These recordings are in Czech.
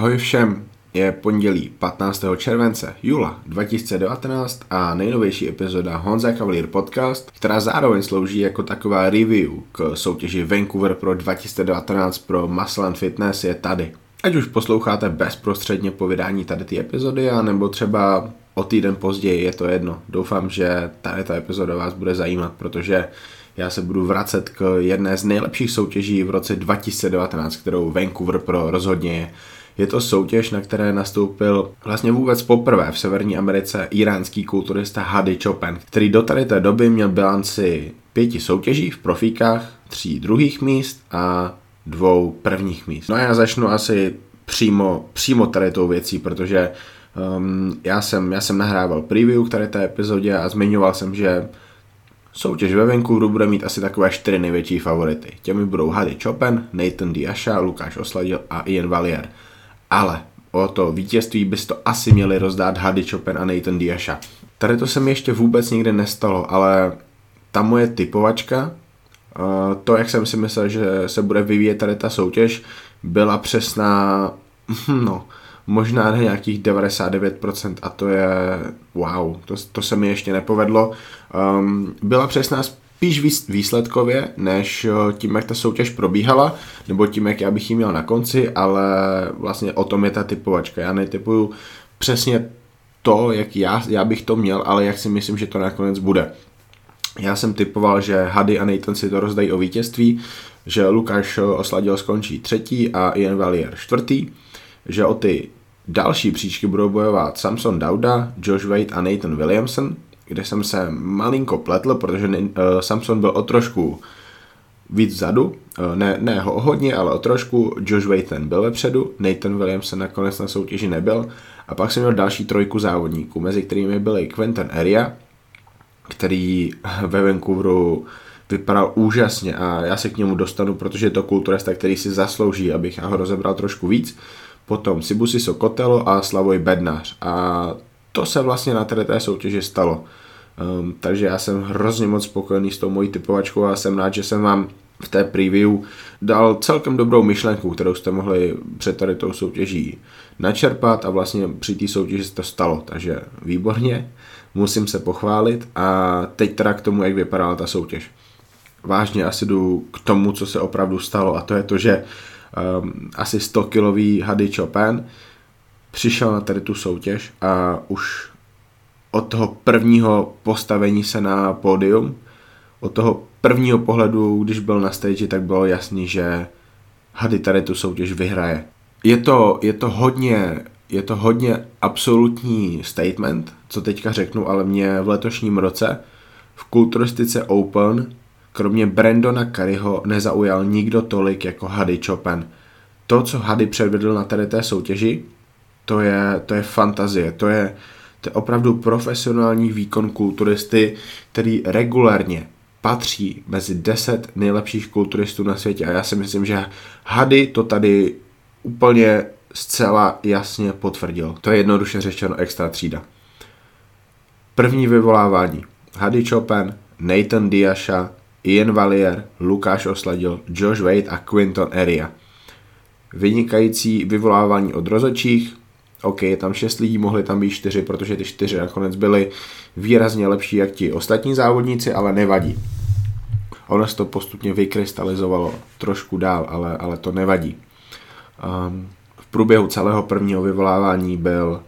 Ahoj všem, je pondělí 15. července jula 2019 a nejnovější epizoda Honza Cavalier Podcast, která zároveň slouží jako taková review k soutěži Vancouver pro 2019 pro Muscle and Fitness je tady. Ať už posloucháte bezprostředně po vydání tady ty epizody, anebo třeba o týden později, je to jedno. Doufám, že tady ta epizoda vás bude zajímat, protože já se budu vracet k jedné z nejlepších soutěží v roce 2019, kterou Vancouver pro rozhodně je. Je to soutěž, na které nastoupil vlastně vůbec poprvé v Severní Americe iránský kulturista Hady Chopin, který do tady té doby měl bilanci pěti soutěží v profíkách, tří druhých míst a dvou prvních míst. No a já začnu asi přímo, přímo tady tou věcí, protože um, já, jsem, já jsem nahrával preview k tady té epizodě a zmiňoval jsem, že Soutěž ve Vancouveru bude mít asi takové čtyři největší favority. Těmi budou Hady Chopin, Nathan Diasha, Lukáš Osladil a Ian Valier. Ale o to vítězství bys to asi měli rozdát Hady Chopin a Nathan Diasha. Tady to se mi ještě vůbec nikdy nestalo, ale ta moje typovačka, to, jak jsem si myslel, že se bude vyvíjet tady ta soutěž, byla přesná, no, možná na nějakých 99% a to je wow, to, to se mi ještě nepovedlo. Um, byla přesná spíš výsledkově, než eh, tím, jak ta soutěž probíhala, nebo tím, jak já bych ji měl na konci, ale vlastně o tom je ta typovačka. Já netypuju přesně to, jak já, já bych to měl, ale jak si myslím, že to nakonec bude. Já jsem typoval, že Hady a Nathan si to rozdají o vítězství, že Lukáš Osladil skončí třetí a Ian Valier čtvrtý, že o ty další příčky budou bojovat Samson Dauda, Josh Wade a Nathan Williamson, kde jsem se malinko pletl, protože uh, Samson byl o trošku víc vzadu, uh, ne, ne ho hodně, ale o trošku, Josh Wade ten byl vepředu, Nathan Williamson nakonec na soutěži nebyl a pak jsem měl další trojku závodníků, mezi kterými byli Quentin Area, který ve Vancouveru vypadal úžasně a já se k němu dostanu, protože je to kulturista, který si zaslouží, abych ho rozebral trošku víc. Potom Sibusiso Kotelo a Slavoj Bednář. A to se vlastně na té soutěži stalo. Um, takže já jsem hrozně moc spokojený s tou mojí typovačkou a jsem rád, že jsem vám v té preview dal celkem dobrou myšlenku, kterou jste mohli před tady tou soutěží načerpat a vlastně při té soutěži se to stalo, takže výborně, musím se pochválit a teď teda k tomu, jak vypadala ta soutěž. Vážně asi jdu k tomu, co se opravdu stalo a to je to, že um, asi 100 kilový Hady Chopin přišel na tady tu soutěž a už od toho prvního postavení se na pódium, od toho prvního pohledu, když byl na stage, tak bylo jasný, že Hady tady tu soutěž vyhraje. Je to, je to hodně je to hodně absolutní statement, co teďka řeknu, ale mě v letošním roce v kulturistice Open kromě Brandona Curryho nezaujal nikdo tolik jako Hady Chopin. To, co Hady předvedl na tady té soutěži, to je, to je fantazie, to je, to je opravdu profesionální výkon kulturisty, který regulárně patří mezi 10 nejlepších kulturistů na světě. A já si myslím, že Hady to tady úplně zcela jasně potvrdil. To je jednoduše řečeno extra třída. První vyvolávání. Hady Chopin, Nathan Diasha, Ian Valier, Lukáš Osladil, Josh Wade a Quinton Area. Vynikající vyvolávání od rozočích, OK, tam šest lidí, mohli tam být čtyři, protože ty čtyři nakonec byly výrazně lepší jak ti ostatní závodníci, ale nevadí. Ono se to postupně vykrystalizovalo trošku dál, ale, ale to nevadí. Um, v průběhu celého prvního vyvolávání byl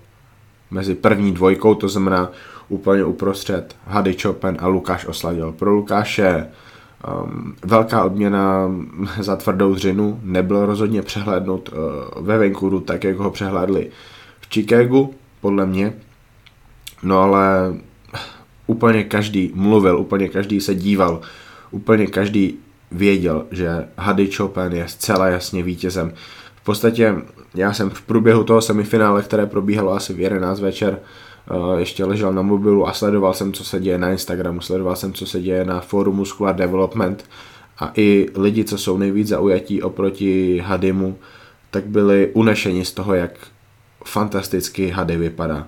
mezi první dvojkou, to znamená úplně uprostřed Hady Chopin a Lukáš Osladil. Pro Lukáše um, velká odměna za tvrdou dřinu, nebyl rozhodně přehlédnut uh, ve Vancouveru tak, jak ho přehlédli Chicagu, podle mě. No ale úplně každý mluvil, úplně každý se díval, úplně každý věděl, že Hady Chopin je zcela jasně vítězem. V podstatě já jsem v průběhu toho semifinále, které probíhalo asi v 11 večer, uh, ještě ležel na mobilu a sledoval jsem, co se děje na Instagramu, sledoval jsem, co se děje na fóru Muscular Development a i lidi, co jsou nejvíc zaujatí oproti Hadimu, tak byli unešeni z toho, jak fantasticky Hady vypadá.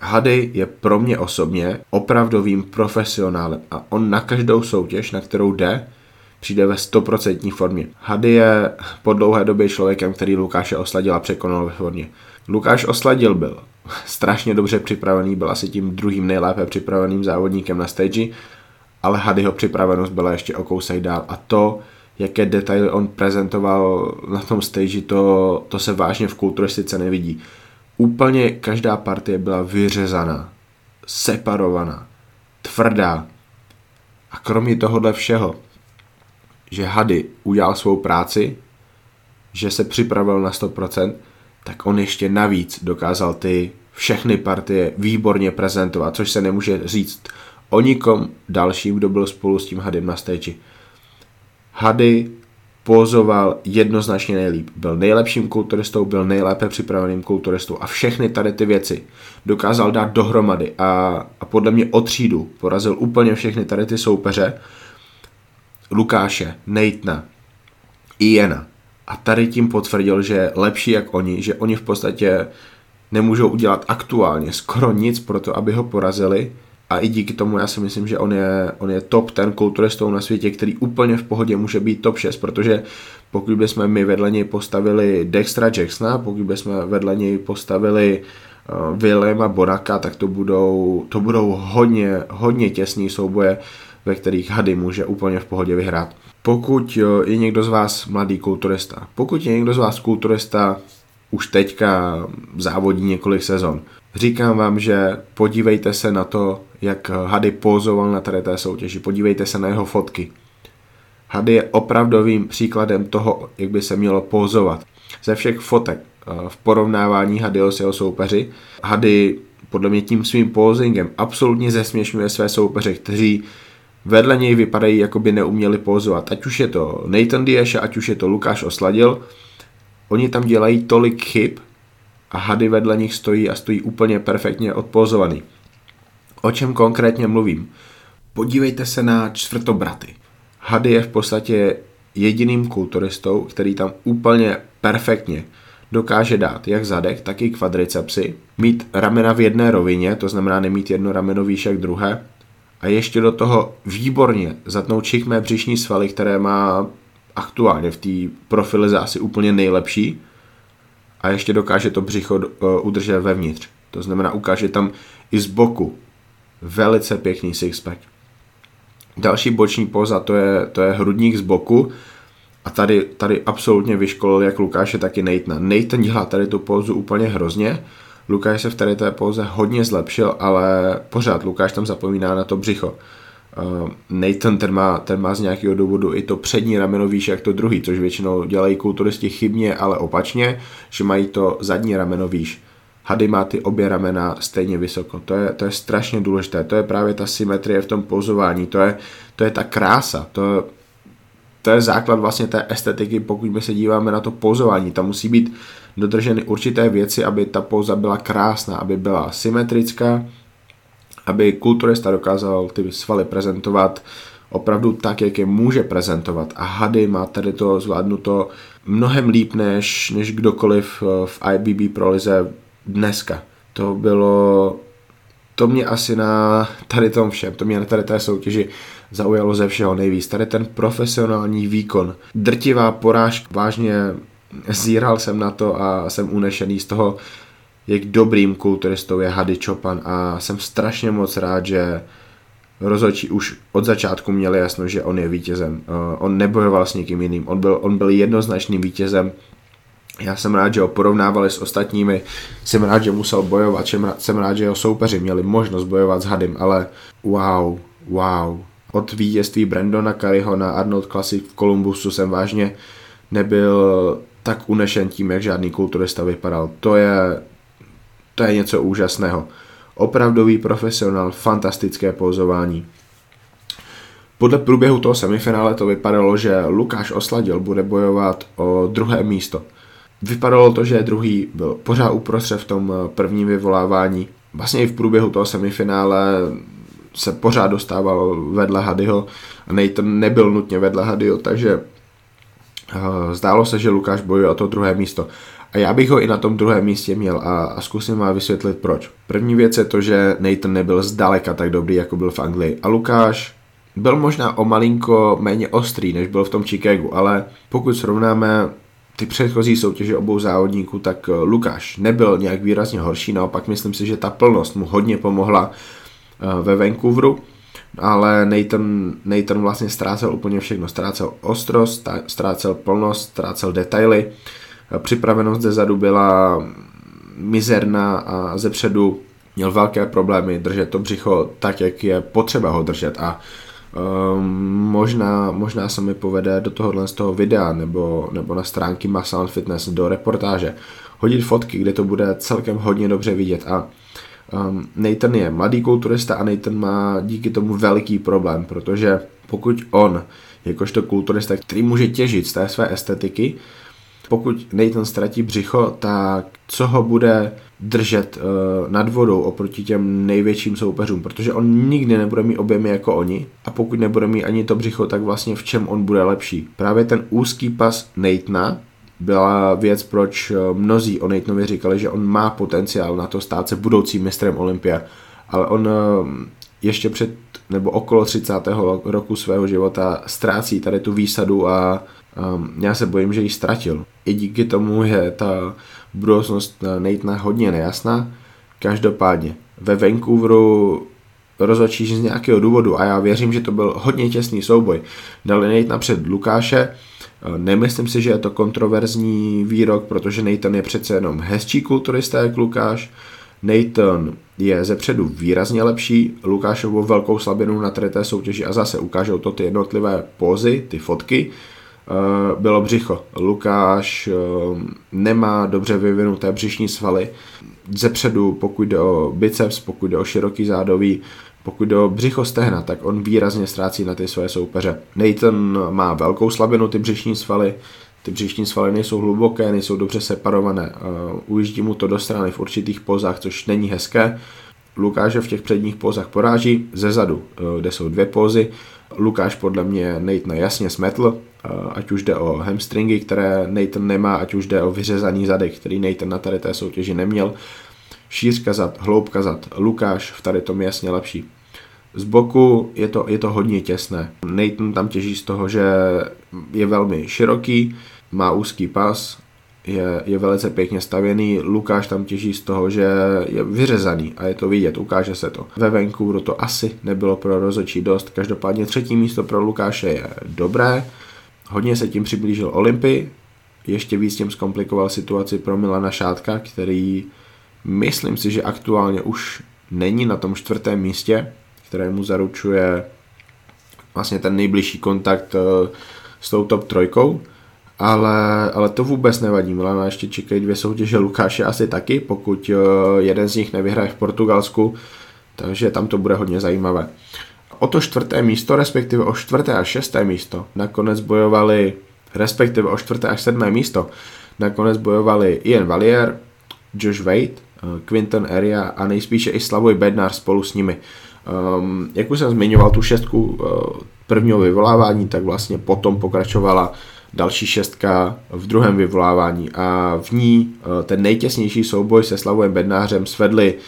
Hady je pro mě osobně opravdovým profesionálem a on na každou soutěž, na kterou jde, přijde ve 100% formě. Hady je po dlouhé době člověkem, který Lukáše osladil a překonal ve formě. Lukáš osladil byl strašně dobře připravený, byl asi tím druhým nejlépe připraveným závodníkem na stage, ale Hadyho připravenost byla ještě o kousek dál a to, jaké detaily on prezentoval na tom stage, to, to se vážně v kulturistice nevidí. Úplně každá partie byla vyřezaná, separovaná, tvrdá. A kromě tohohle všeho, že Hady udělal svou práci, že se připravil na 100%, tak on ještě navíc dokázal ty všechny partie výborně prezentovat, což se nemůže říct o nikom dalším, kdo byl spolu s tím Hadym na stage. Hady pozoval jednoznačně nejlíp. Byl nejlepším kulturistou, byl nejlépe připraveným kulturistou a všechny tady ty věci dokázal dát dohromady a, a podle mě o třídu porazil úplně všechny tady ty soupeře. Lukáše, Nejtna, Iena. A tady tím potvrdil, že je lepší jak oni, že oni v podstatě nemůžou udělat aktuálně skoro nic pro to, aby ho porazili a i díky tomu já si myslím, že on je, on je top ten kulturistou na světě, který úplně v pohodě může být top 6, protože pokud bychom my vedle něj postavili Dextra Jacksona, pokud bychom vedle něj postavili uh, Williama Bonaka, tak to budou, to budou hodně, hodně těsný souboje, ve kterých Hady může úplně v pohodě vyhrát. Pokud uh, je někdo z vás mladý kulturista, pokud je někdo z vás kulturista už teďka závodí několik sezon, Říkám vám, že podívejte se na to, jak Hady pózoval na tady té soutěži, podívejte se na jeho fotky. Hady je opravdovým příkladem toho, jak by se mělo pózovat. Ze všech fotek eh, v porovnávání Hadyho s jeho soupeři, Hady podle mě tím svým posingem absolutně zesměšňuje své soupeře, kteří vedle něj vypadají, jako by neuměli pózovat. Ať už je to Nathan Diesha, ať už je to Lukáš Osladil, oni tam dělají tolik chyb, a hady vedle nich stojí a stojí úplně perfektně odpozovaný. O čem konkrétně mluvím? Podívejte se na čtvrtobraty. Hady je v podstatě jediným kulturistou, který tam úplně perfektně dokáže dát jak zadek, tak i kvadricepsy, mít ramena v jedné rovině, to znamená nemít jedno rameno výš jak druhé, a ještě do toho výborně zatnout čikmé břišní svaly, které má aktuálně v té profilizaci úplně nejlepší, a ještě dokáže to břicho uh, udržet vevnitř. To znamená, ukáže tam i z boku velice pěkný sixpack. Další boční poza, to je, to je hrudník z boku a tady, tady absolutně vyškolil jak Lukáše, tak i Nathan. Nathan dělá tady tu pózu úplně hrozně, Lukáš se v tady té póze hodně zlepšil, ale pořád Lukáš tam zapomíná na to břicho. Uh, Nathan ten má, ten má z nějakého důvodu i to přední rameno výš jak to druhý, což většinou dělají kulturisti chybně, ale opačně, že mají to zadní rameno výš. Hady má ty obě ramena stejně vysoko. To je, to je strašně důležité. To je právě ta symetrie v tom pozování. To je, to je ta krása. To, to je základ vlastně té estetiky, pokud my se díváme na to pozování. Tam musí být dodrženy určité věci, aby ta poza byla krásná, aby byla symetrická, aby kulturista dokázal ty svaly prezentovat opravdu tak, jak je může prezentovat. A Hady má tady to zvládnuto mnohem líp než, než kdokoliv eh, v IBB prolize dneska. To bylo, to mě asi na tady tom všem, to mě na tady té soutěži zaujalo ze všeho nejvíc. Tady ten profesionální výkon, drtivá porážka, vážně zíral jsem na to a jsem unešený z toho, jak dobrým kulturistou je Hady Chopin a jsem strašně moc rád, že rozhodčí už od začátku měli jasno, že on je vítězem. Uh, on nebojoval s nikým jiným, on byl, on byl jednoznačným vítězem. Já jsem rád, že ho porovnávali s ostatními, jsem rád, že musel bojovat, jsem rád, jsem rád že jeho soupeři měli možnost bojovat s Hadym, ale wow, wow. Od vítězství Brandona Curryho na Arnold Classic v Columbusu jsem vážně nebyl tak unešen tím, jak žádný kulturista vypadal. To je, to je něco úžasného. Opravdový profesionál, fantastické pozování. Podle průběhu toho semifinále to vypadalo, že Lukáš Osladil bude bojovat o druhé místo. Vypadalo to, že druhý byl pořád uprostřed v tom prvním vyvolávání. Vlastně i v průběhu toho semifinále se pořád dostával vedle Hadyho a Nathan nebyl nutně vedle Hadyho, takže eh, zdálo se, že Lukáš bojuje o to druhé místo. A já bych ho i na tom druhém místě měl a, a zkusím vám vysvětlit proč. První věc je to, že Nathan nebyl zdaleka tak dobrý, jako byl v Anglii. A Lukáš byl možná o malinko méně ostrý, než byl v tom Chicagu, ale pokud srovnáme ty předchozí soutěže obou závodníků, tak eh, Lukáš nebyl nějak výrazně horší, naopak myslím si, že ta plnost mu hodně pomohla eh, ve Vancouveru, ale Nathan, Nathan vlastně ztrácel úplně všechno, ztrácel ostrost, ztrácel plnost, ztrácel detaily, připravenost ze zadu byla mizerná a ze předu měl velké problémy držet to břicho tak, jak je potřeba ho držet. A Um, možná, možná se mi povede do tohohle z toho videa nebo, nebo na stránky Muscle Fitness do reportáže hodit fotky, kde to bude celkem hodně dobře vidět. A um, Nathan je mladý kulturista a Nathan má díky tomu veliký problém, protože pokud on, jakožto kulturista, který může těžit z té své estetiky, pokud Nathan ztratí břicho, tak co ho bude držet uh, nad vodou oproti těm největším soupeřům, protože on nikdy nebude mít objemy jako oni. A pokud nebude mít ani to břicho, tak vlastně v čem on bude lepší. Právě ten úzký pas Nathana byla věc, proč eh, mnozí o Nathanovi říkali, že on má potenciál na to stát se budoucím mistrem Olympia, ale on uh, ještě před nebo okolo 30. roku svého života ztrácí tady tu výsadu a um, já se bojím, že ji ztratil. I díky tomu je ta budoucnost Nathana hodně nejasná. Každopádně ve Vancouveru rozhodčí z nějakého důvodu a já věřím, že to byl hodně těsný souboj. Dali Nathan před Lukáše, Nemyslím si, že je to kontroverzní výrok, protože Nathan je přece jenom hezčí kulturista jak Lukáš. Nathan je ze předu výrazně lepší, Lukášovou velkou slabinu na té soutěži a zase ukážou to ty jednotlivé pózy, ty fotky, Eh, bylo břicho. Lukáš eh, nemá dobře vyvinuté břišní svaly. Ze předu, pokud jde o biceps, pokud jde o široký zádový, pokud jde o břicho stehna, tak on výrazně ztrácí na ty své soupeře. Nathan má velkou slabinu, ty břišní svaly, ty břišní svaly nejsou hluboké, nejsou dobře separované. Uh, ujíždí mu to do strany v určitých pozách, což není hezké. Lukáše v těch předních pozách poráží, ze zadu, kde jsou dvě pózy. Lukáš podle mě Nathan jasně smetl, ať už jde o hamstringy, které Nathan nemá, ať už jde o vyřezaný zadek, který Nathan na tady té soutěži neměl. Šířka zad, hloubka zad, Lukáš v tady tom jasně lepší. Z boku je to, je to hodně těsné. Nathan tam těží z toho, že je velmi široký, má úzký pas, je, je velice pěkně stavěný. Lukáš tam těží z toho, že je vyřezaný a je to vidět, ukáže se to. Ve Vancouveru to asi nebylo pro rozočí dost, každopádně třetí místo pro Lukáše je dobré. Hodně se tím přiblížil Olympii, ještě víc tím zkomplikoval situaci pro Milana Šátka, který myslím si, že aktuálně už není na tom čtvrtém místě, kterému zaručuje vlastně ten nejbližší kontakt eh, s tou top trojkou, ale, ale to vůbec nevadí. Milana ještě čekají dvě soutěže Lukáše asi taky, pokud eh, jeden z nich nevyhraje v Portugalsku, takže tam to bude hodně zajímavé o to čtvrté místo, respektive o čtvrté a šesté místo. Nakonec bojovali, respektive o čtvrté a sedmé místo, nakonec bojovali Ian Valier, Josh Wade, eh, Quinton Area a nejspíše i Slavoj Bednar spolu s nimi. Um, jak už jsem zmiňoval tu šestku uh, prvního vyvolávání, tak vlastně potom pokračovala další šestka v druhém vyvolávání a v ní uh, ten nejtěsnější souboj se Slavojem Bednářem svedli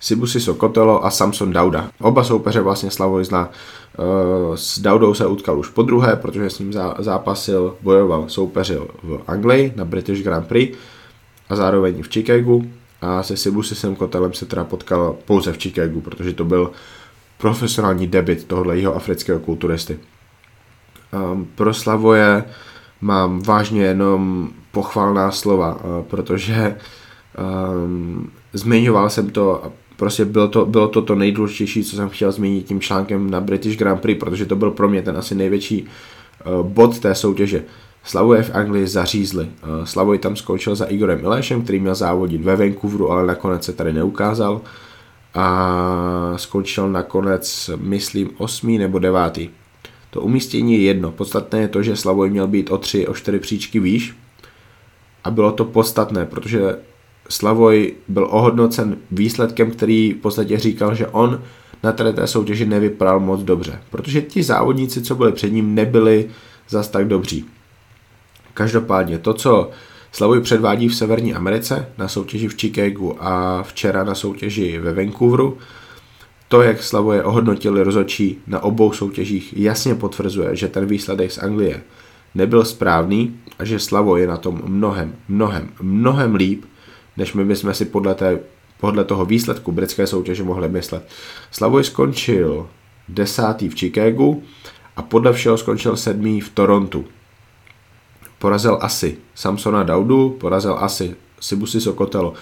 Sibusi Sokotelo a Samson Dauda. Oba soupeře vlastně Slavoj zná. Eh, s Daudou se utkal už po druhé, protože s ním zápasil, bojoval, soupeřil v Anglii na British Grand Prix a zároveň v Chicagu a se Sibusisem Kotelem se teda potkal pouze v Chicagu, protože to byl profesionální debit tohohle jeho afrického kulturisty. Um, pro Slavoje mám vážně jenom pochvalná slova, uh, protože um, zmiňoval jsem to prostě bylo to, bylo to to nejdůležitější, co jsem chtěl zmínit tím článkem na British Grand Prix, protože to byl pro mě ten asi největší uh, bod té soutěže. Slavuje v Anglii zařízli. Uh, Slavoj tam skončil za Igorem Miléšem, který měl závodit ve Vancouveru, ale nakonec se tady neukázal. A skončil nakonec, myslím, osmý nebo devátý. To umístění je jedno. Podstatné je to, že Slavoj měl být o tři, o čtyři příčky výš. A bylo to podstatné, protože Slavoj byl ohodnocen výsledkem, který v podstatě říkal, že on na té soutěži nevypadal moc dobře, protože ti závodníci, co byli před ním, nebyli zas tak dobří. Každopádně to, co Slavoj předvádí v Severní Americe na soutěži v Chicagu a včera na soutěži ve Vancouveru, To, jak Slavoje ohodnotili rozočí na obou soutěžích, jasně potvrzuje, že ten výsledek z Anglie nebyl správný a že Slavo je na tom mnohem, mnohem, mnohem líp, než my bychom si podle, té, podle toho výsledku britské soutěže mohli myslet. Slavoj skončil desátý v Chicagu a podle všeho skončil sedmý v Torontu. Porazil asi Samsona Daudu, porazil asi Sibusi Sokotelo.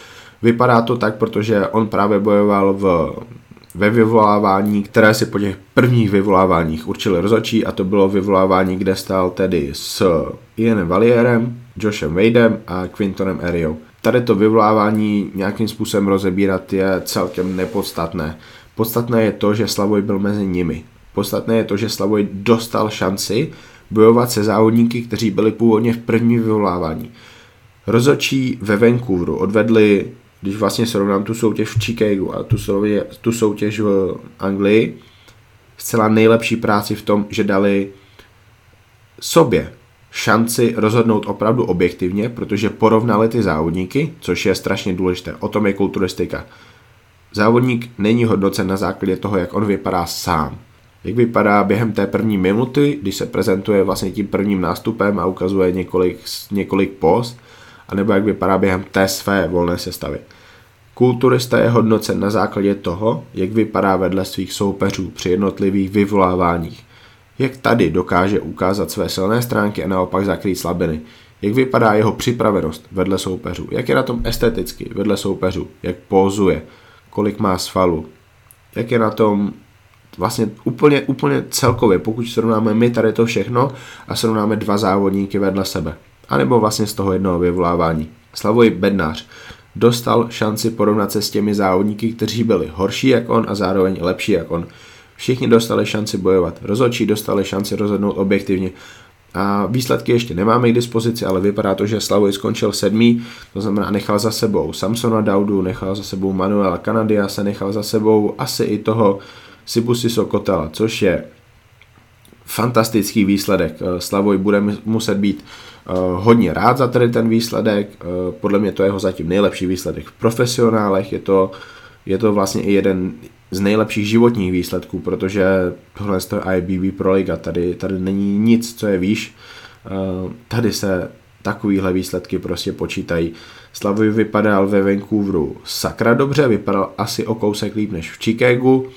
Vypadá to tak, protože on právě bojoval v, ve vyvolávání, které si po těch prvních vyvoláváních určili rozhodčí a to bylo vyvolávání, kde stál tedy s Ianem Valierem, Joshem Wadem a Quintonem Eriou. Tady to vyvolávání nějakým způsobem rozebírat je celkem nepodstatné. Podstatné je to, že Slavoj byl mezi nimi. Podstatné je to, že Slavoj dostal šanci bojovat se závodníky, kteří byli původně v první vyvolávání. Rozočí ve Vancouveru odvedli, když vlastně srovnám tu soutěž v Chicagu a tu, soutěž, tu soutěž v Anglii, zcela nejlepší práci v tom, že dali sobě šanci rozhodnout opravdu objektivně, protože porovnali ty závodníky, což je strašně důležité. O tom je kulturistika. Závodník není hodnocen na základě toho, jak on vypadá sám. Jak vypadá během té první minuty, když se prezentuje vlastně tím prvním nástupem a ukazuje několik, několik post, anebo jak vypadá během té své volné sestavy. Kulturista je hodnocen na základě toho, jak vypadá vedle svých soupeřů při jednotlivých vyvoláváních. Jak tady dokáže ukázat své silné stránky a naopak zakrýt slabiny. Jak vypadá jeho připravenost vedle soupeřů. Jak je na tom esteticky vedle soupeřů. Jak pózuje. Kolik má svalu. Jak je na tom vlastně úplně, úplně celkově, pokud srovnáme my tady to všechno a srovnáme dva závodníky vedle sebe. A nebo vlastně z toho jednoho vyvolávání. Slavoj Bednář dostal šanci porovnat se s těmi závodníky, kteří byli horší jak on a zároveň lepší jak on. Všichni dostali šanci bojovat. Rozhodčí dostali šanci rozhodnout objektivně. A výsledky ještě nemáme k dispozici, ale vypadá to, že Slavoj skončil sedmý, to znamená nechal za sebou Samsona Daudu, nechal za sebou Manuela Kanadia, se nechal za sebou asi i toho Sibusi Sokotela, což je fantastický výsledek. Slavoj bude muset být Eh, hodně rád za tady ten výsledek. Eh, podle mě to je jeho zatím nejlepší výsledek v profesionálech. Je to, je to vlastně i jeden z nejlepších životních výsledků, protože tohle je IBB Pro Liga. Tady, tady není nic, co je výš. Eh, tady se takovýhle výsledky prostě počítají. Slavoj vypadal ve Vancouveru sakra dobře, vypadal asi o kousek líp než v Chicagu.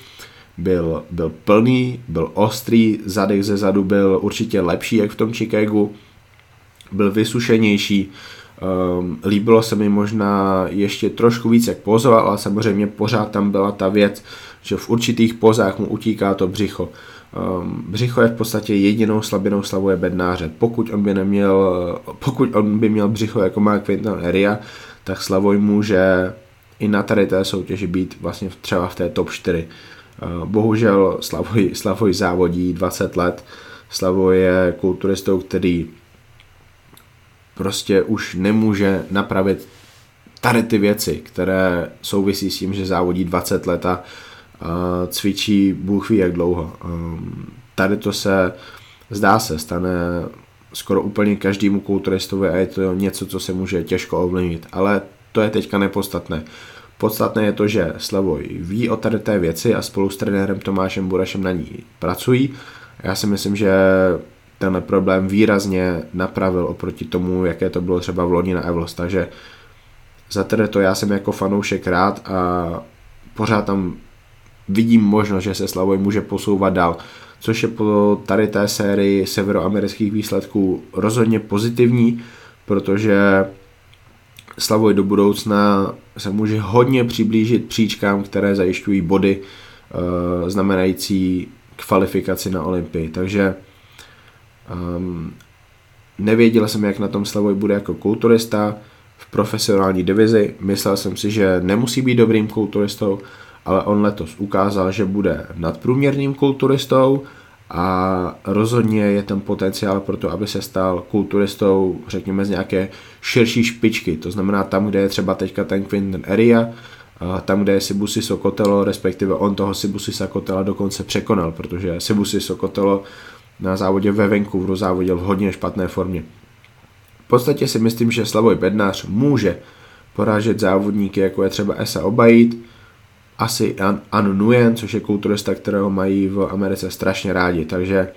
Byl, byl plný, byl ostrý, zadek ze zadu byl určitě lepší, jak v tom Chicagu byl vysušenější, um, líbilo se mi možná ještě trošku víc, jak pozoval, ale samozřejmě pořád tam byla ta věc, že v určitých pozách mu utíká to břicho. Um, břicho je v podstatě jedinou slabinou Slavuje bednáře. Pokud on by neměl, pokud on by měl břicho jako má Quinton Eria, tak Slavoj může i na tady té soutěži být vlastně třeba v té top 4. Uh, bohužel Slavoj, Slavoj závodí 20 let. Slavoj je kulturistou, který prostě už nemůže napravit tady ty věci, které souvisí s tím, že závodí 20 let a cvičí Bůh ví jak dlouho. Um, tady to se, zdá se, stane skoro úplně každému kulturistovi a je to něco, co se může těžko ovlivnit, ale to je teďka nepodstatné. Podstatné je to, že Slavoj ví o tady té věci a spolu s trenérem Tomášem Burašem na ní pracují. Já si myslím, že tenhle problém výrazně napravil oproti tomu, jaké to bylo třeba v loni na Evlos, takže za tedy to já jsem jako fanoušek rád a pořád tam vidím možnost, že se Slavoj může posouvat dál, což je po tady té sérii severoamerických výsledků rozhodně pozitivní, protože Slavoj do budoucna se může hodně přiblížit příčkám, které zajišťují body eh, znamenající kvalifikaci na Olympii. Takže Um, nevěděl jsem, jak na tom Slavoj bude jako kulturista v profesionální divizi. Myslel jsem si, že nemusí být dobrým kulturistou, ale on letos ukázal, že bude nadprůměrným kulturistou a rozhodně je ten potenciál pro to, aby se stal kulturistou, řekněme, z nějaké širší špičky. To znamená tam, kde je třeba teďka ten Quinton Eria, tam, kde je Sibusi Sokotelo, respektive on toho Sibusi Sokotela dokonce překonal, protože Sibusi Sokotelo na závodě ve Vancouveru závodil v hodně špatné formě. V podstatě si myslím, že Slavoj Bednář může porážet závodníky, jako je třeba Esa Obajit, asi An, Nguyen, což je kulturista, kterého mají v Americe strašně rádi, takže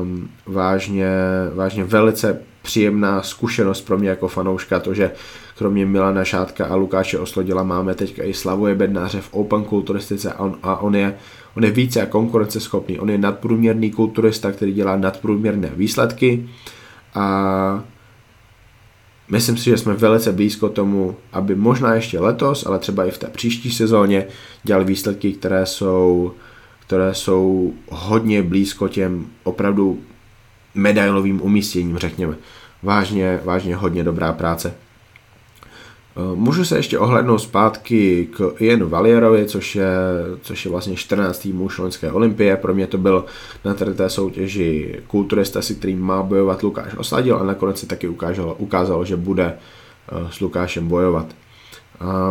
um, vážně, vážně velice příjemná zkušenost pro mě jako fanouška, to, že kromě Milana Šátka a Lukáše Oslodila máme teďka i Slavoje Bednáře v Open kulturistice a on, a on je, on je více konkurenceschopný. On je nadprůměrný kulturista, který dělá nadprůměrné výsledky a myslím si, že jsme velice blízko tomu, aby možná ještě letos, ale třeba i v té příští sezóně dělal výsledky, které jsou, které jsou hodně blízko těm opravdu medailovým umístěním, řekněme. Vážně, vážně hodně dobrá práce. Eh, můžu se ještě ohlednout zpátky k Ianu Valierovi, což je, což je vlastně 14. muž loňské olympie. Pro mě to byl na té soutěži kulturista, si kterým má bojovat Lukáš Osadil a nakonec se taky ukázalo, ukázalo že bude eh, s Lukášem bojovat.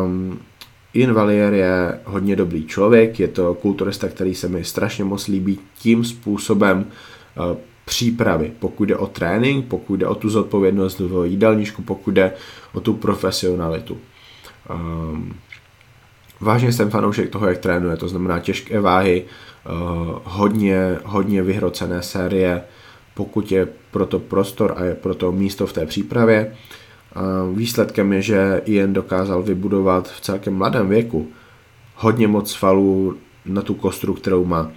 Um, Ian Valier je hodně dobrý člověk, je to kulturista, který se mi strašně moc líbí tím způsobem uh, přípravy, pokud jde o trénink, pokud jde o tu zodpovědnost v jídelníčku, pokud jde o tu profesionalitu. Um, vážně jsem fanoušek toho, jak trénuje, to znamená těžké váhy, uh, hodně, hodně vyhrocené série, pokud je pro to prostor a je pro to místo v té přípravě. Uh, výsledkem je, že Ian dokázal vybudovat v celkem mladém věku hodně moc falů na tu kostru, kterou má.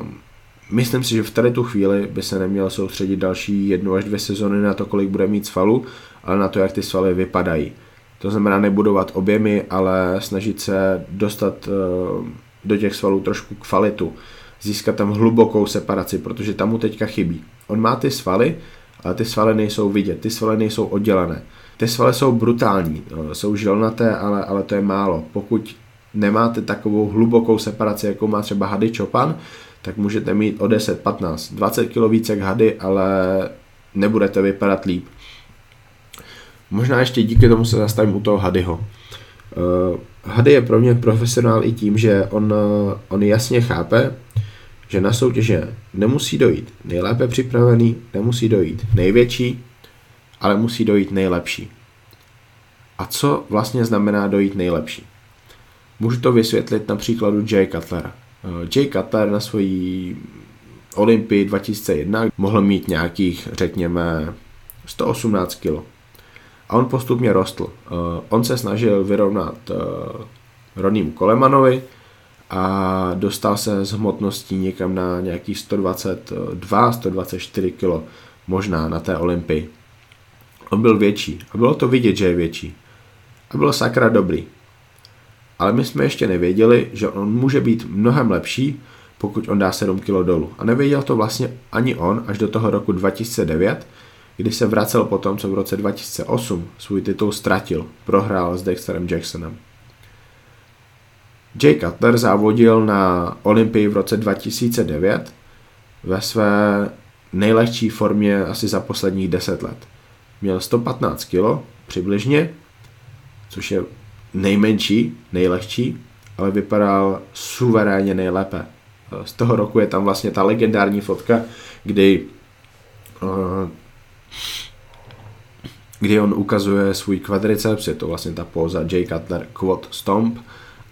Um, Myslím si, že v tady tu chvíli by se neměl soustředit další jednu až dvě sezony na to, kolik bude mít svalů, ale na to, jak ty svaly vypadají. To znamená nebudovat objemy, ale snažit se dostat uh, do těch svalů trošku kvalitu. Získat tam hlubokou separaci, protože tam mu teďka chybí. On má ty svaly, ale ty svaly nejsou vidět, ty svaly nejsou oddělené. Ty svaly jsou brutální, eh, jsou žilnaté, ale, ale to je málo. Pokud nemáte takovou hlubokou separaci, jako má třeba Hady Chopin, tak můžete mít o 10, 15, 20 kg více jak hady, ale nebudete vypadat líp. Možná ještě díky tomu se zastavím u toho Hadyho. Uh, Hady je pro mě profesionál i tím, že on, on jasně chápe, že na soutěže nemusí dojít nejlépe připravený, nemusí dojít největší, ale musí dojít nejlepší. A co vlastně znamená dojít nejlepší? Můžu to vysvětlit na příkladu Jay Cutlera. Eh, Jay Cutler na svojí Olympii 2001 mohl mít nějakých, řekněme, 118 kg. A on postupně rostl. Eh, on se snažil vyrovnat eh, Ronnímu Kolemanovi a dostal se z hmotností někam na nějaký 122-124 kg, možná na té Olympii. On byl větší a bylo to vidět, že je větší. A byl sakra dobrý ale my jsme ještě nevěděli, že on může být mnohem lepší, pokud on dá 7 kg dolů. A nevěděl to vlastně ani on až do toho roku 2009, kdy se vracel po tom, co v roce 2008 svůj titul ztratil, prohrál s Dexterem Jacksonem. Jay Cutler závodil na Olympii v roce 2009 ve své nejlehčí formě asi za posledních 10 let. Měl 115 kg přibližně, což je nejmenší, nejlehčí, ale vypadal suverénně nejlépe. Z toho roku je tam vlastně ta legendární fotka, kdy eh, kdy on ukazuje svůj kvadriceps, je to vlastně ta póza J. Cutler Quad Stomp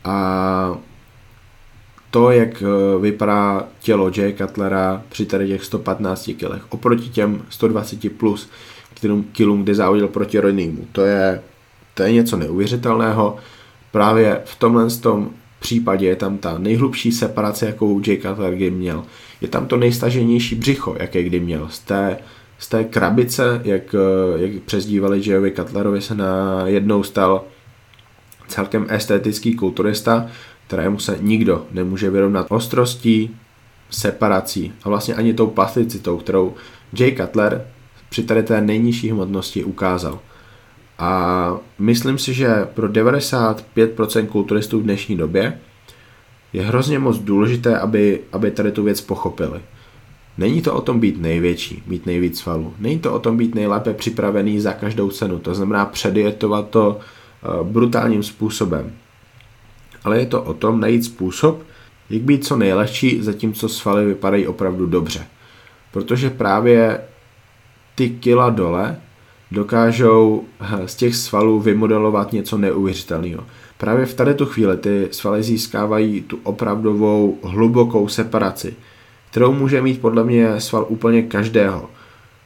a to, jak eh, vypadá tělo J. Cutlera při tady těch 115 kilech oproti těm 120 plus kilům, kdy závodil proti Ronniemu. To je to je něco neuvěřitelného. Právě v tomhle tom případě je tam ta nejhlubší separace, jakou Jay Cutler kdy měl. Je tam to nejstaženější břicho, jaké kdy měl. Z té, z té krabice, jak, jak přezdívali Jayovi Cutlerovi, se na jednou stal celkem estetický kulturista, kterému se nikdo nemůže vyrovnat ostrostí, separací a vlastně ani tou plasticitou, kterou Jay Cutler při tady té nejnižší hmotnosti ukázal. A myslím si, že pro 95% kulturistů v dnešní době je hrozně moc důležité, aby, aby tady tu věc pochopili. Není to o tom být největší, mít nejvíc svalů. Není to o tom být nejlépe připravený za každou cenu. To znamená předietovat to uh, brutálním způsobem. Ale je to o tom najít způsob, jak být co nejlehčí, zatímco svaly vypadají opravdu dobře. Protože právě ty kila dole dokážou eh, z těch svalů vymodelovat něco neuvěřitelného. Právě v tady tu chvíli ty svaly získávají tu opravdovou hlubokou separaci, kterou může mít podle mě sval úplně každého.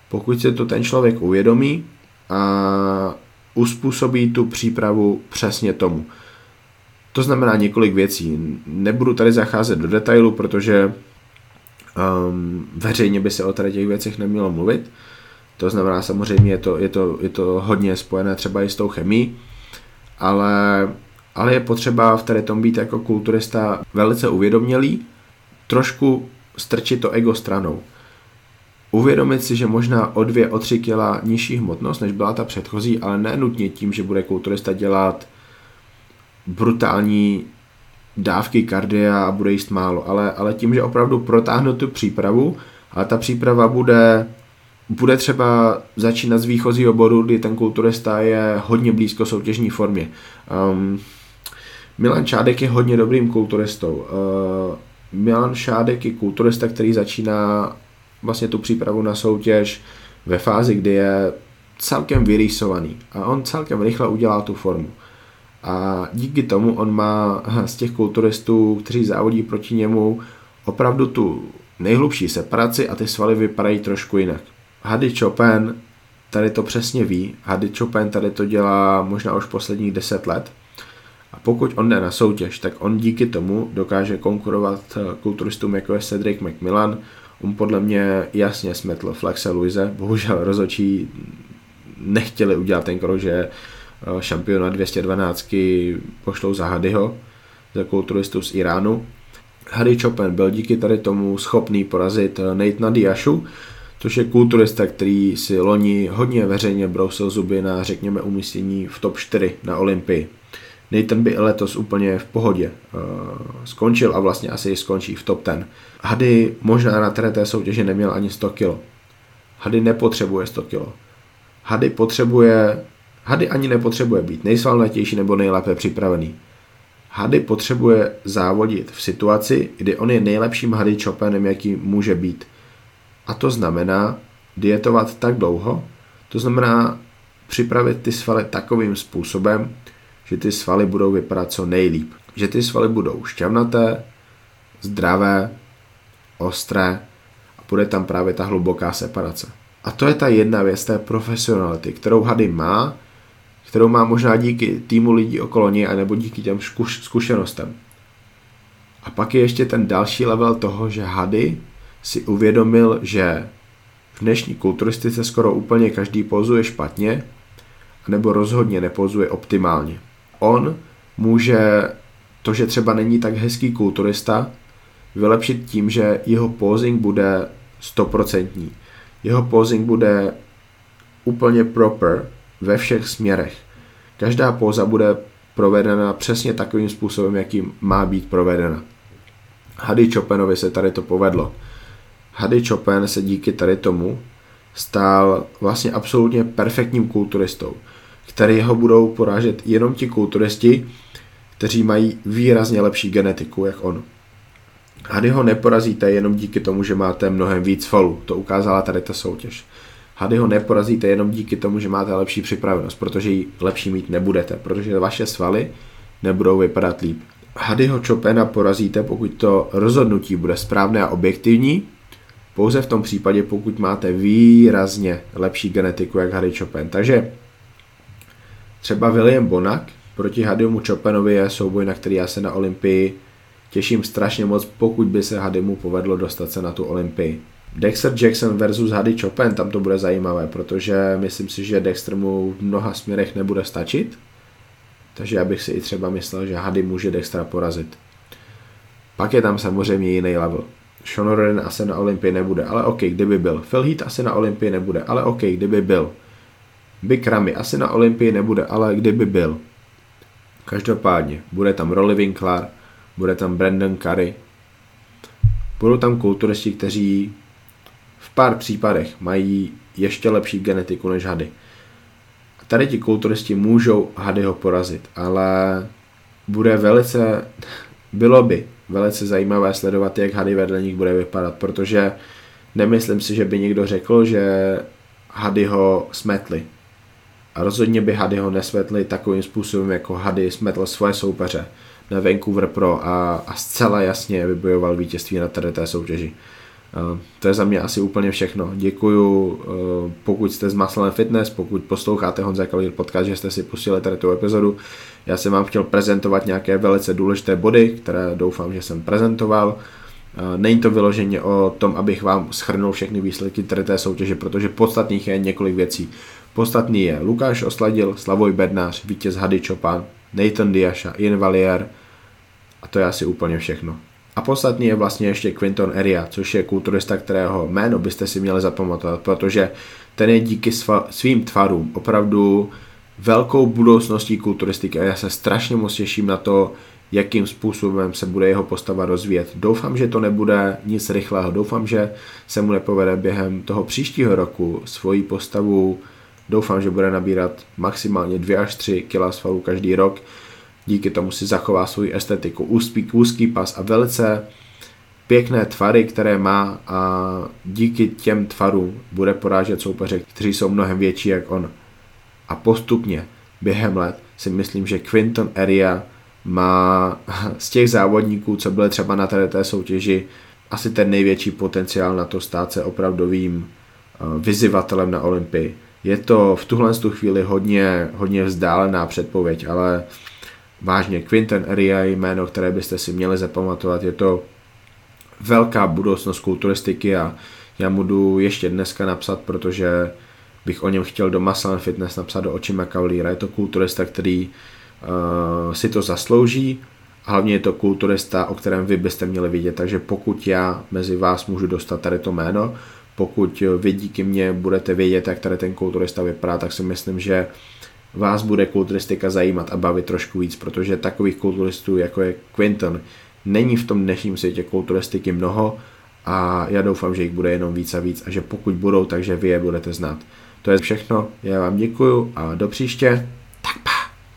Pokud se to ten člověk uvědomí a uspůsobí tu přípravu přesně tomu. To znamená několik věcí. Nebudu tady zacházet do detailu, protože um, veřejně by se o tady těch věcech nemělo mluvit. To znamená samozřejmě je to, je to, je to hodně spojené třeba i s tou chemií, ale, ale je potřeba v tady tom být jako kulturista velice uvědomělý, trošku strčit to ego stranou. Uvědomit si, že možná o dvě, o tři kila nižší hmotnost, než byla ta předchozí, ale ne nutně tím, že bude kulturista dělat brutální dávky kardia a bude jíst málo, ale, ale tím, že opravdu protáhnu tu přípravu, ale ta příprava bude, bude třeba začínat z výchozího bodu, kdy ten kulturista je hodně blízko soutěžní formě. Um, Milan Čádek je hodně dobrým kulturistou. Uh, Milan Šádek je kulturista, který začíná vlastně tu přípravu na soutěž ve fázi, kdy je celkem vyrýsovaný a on celkem rychle udělá tu formu. A díky tomu on má z těch kulturistů, kteří závodí proti němu, opravdu tu nejhlubší separaci a ty svaly vypadají trošku jinak. Hady Chopin tady to přesně ví. Hady Chopin tady to dělá možná už posledních 10 let. A pokud on jde na soutěž, tak on díky tomu dokáže konkurovat eh, kulturistům jako je Cedric McMillan. On podle mě jasně smetl Flexe Luise. Bohužel rozočí nechtěli udělat ten krok, že Eh, šampiona 212 pošlou za Hadyho, za kulturistu z Iránu. Hady Chopin byl díky tady tomu schopný porazit eh, Nate Nadiashu, což je kulturista, který si loni hodně veřejně brousil zuby na, řekněme, umístění v top 4 na Olympii. Nathan by letos úplně v pohodě uh, skončil a vlastně asi skončí v top 10. Hady možná na té soutěži neměl ani 100 kg. Hady nepotřebuje 100 kg. Hady potřebuje Hady ani nepotřebuje být nejsvalnatější nebo nejlépe připravený. Hady potřebuje závodit v situaci, kdy on je nejlepším Hady Chopinem, jaký může být. A to znamená dietovat tak dlouho, to znamená připravit ty svaly takovým způsobem, že ty svaly budou vypadat co nejlíp. Že ty svaly budou šťavnaté, zdravé, ostré a bude tam právě ta hluboká separace. A to je ta jedna věc té profesionality, kterou Hady má kterou má možná díky týmu lidí okolo něj, anebo díky těm zkuš- zkušenostem. A pak je ještě ten další level toho, že Hady si uvědomil, že v dnešní kulturistice skoro úplně každý pozuje špatně, nebo rozhodně nepozuje optimálně. On může to, že třeba není tak hezký kulturista, vylepšit tím, že jeho posing bude stoprocentní. Jeho posing bude úplně proper ve všech směrech. Každá póza bude provedena přesně takovým způsobem, jakým má být provedena. Hady Chopinovi se tady to povedlo. Hady Chopin se díky tady tomu stál vlastně absolutně perfektním kulturistou, který ho budou porážet jenom ti kulturisti, kteří mají výrazně lepší genetiku, jak on. Hady ho neporazíte jenom díky tomu, že máte mnohem víc falů. To ukázala tady ta soutěž. Hady ho neporazíte jenom díky tomu, že máte lepší připravenost, protože ji lepší mít nebudete, protože vaše svaly nebudou vypadat líp. Hadyho Chopina porazíte, pokud to rozhodnutí bude správné a objektivní, pouze v tom případě, pokud máte výrazně lepší genetiku jak Hady Chopin. Takže třeba William Bonak proti Hadymu Chopinovi je souboj, na který já se na Olympii těším strašně moc, pokud by se Hadymu povedlo dostat se na tu Olympii. Dexter Jackson versus Hady Chopin, tam to bude zajímavé, protože myslím si, že Dexter mu v mnoha směrech nebude stačit, takže já bych si i třeba myslel, že Hady může Dextra porazit. Pak je tam samozřejmě jiný level. Sean Roden asi na Olympii nebude, ale OK, kdyby byl. Phil Heath asi na Olympii nebude, ale OK, kdyby byl. Big Ramy asi na Olympii nebude, ale kdyby byl. Každopádně, bude tam Rolly Winkler, bude tam Brandon Curry, budou tam kulturisti, kteří v pár případech mají ještě lepší genetiku než hady. Tady ti kulturisti můžou hady ho porazit, ale bude velice, bylo by velice zajímavé sledovat, jak hady vedle nich bude vypadat, protože nemyslím si, že by někdo řekl, že hady ho smetli. A rozhodně by hady ho nesvetli takovým způsobem, jako hady smetl svoje soupeře na Vancouver Pro a, a zcela jasně vybojoval vítězství na té soutěži. Uh, to je za mě asi úplně všechno. Děkuju, uh, pokud jste z Muscle Fitness, pokud posloucháte Honza Kalir podcast, že jste si pustili tady tu epizodu. Já jsem vám chtěl prezentovat nějaké velice důležité body, které doufám, že jsem prezentoval. Uh, není to vyloženě o tom, abych vám schrnul všechny výsledky té soutěže, protože podstatných je několik věcí. Podstatný je Lukáš Osladil, Slavoj Bednář, vítěz Hady Čopan, Nathan Diasha, Ian Valier a to je asi úplně všechno. A podstatný je vlastně ještě Quinton Eria, což je kulturista, kterého jméno byste si měli zapamatovat, protože ten je díky svým tvarům opravdu velkou budoucností kulturistiky a já se strašně moc těším na to, jakým způsobem se bude jeho postava rozvíjet. Doufám, že to nebude nic rychlého, doufám, že se mu nepovede během toho příštího roku svoji postavu Doufám, že bude nabírat maximálně 2 až 3 kg svalů každý rok. Díky tomu si zachová svou estetiku, úzký, úzký pas a velice pěkné tvary, které má a díky těm tvarům bude porážet soupeře, kteří jsou mnohem větší jak on. A postupně během let si myslím, že Quinton Eria má z těch závodníků, co byly třeba na té soutěži, asi ten největší potenciál na to stát se opravdovým eh, vyzývatelem na Olympii. Je to v tuhle tu chvíli hodně, hodně vzdálená předpověď, ale vážně Quinten Eria je jméno, které byste si měli zapamatovat. Je to velká budoucnost kulturistiky a já mu jdu ještě dneska napsat, protože bych o něm chtěl do Muscle Fitness napsat do očima Cavaliera. Je to kulturista, který uh, si to zaslouží, hlavně je to kulturista, o kterém vy byste měli vidět, takže pokud já mezi vás můžu dostat tady to jméno, pokud vy díky mně budete vědět, jak tady ten kulturista vypadá, tak si myslím, že vás bude kulturistika zajímat a bavit trošku víc, protože takových kulturistů, jako je Quinton, není v tom dnešním světě kulturistiky mnoho a já doufám, že jich bude jenom víc a víc a že pokud budou, takže vy je budete znát. To je všechno. Já vám děkuju a do příště. Tak pa.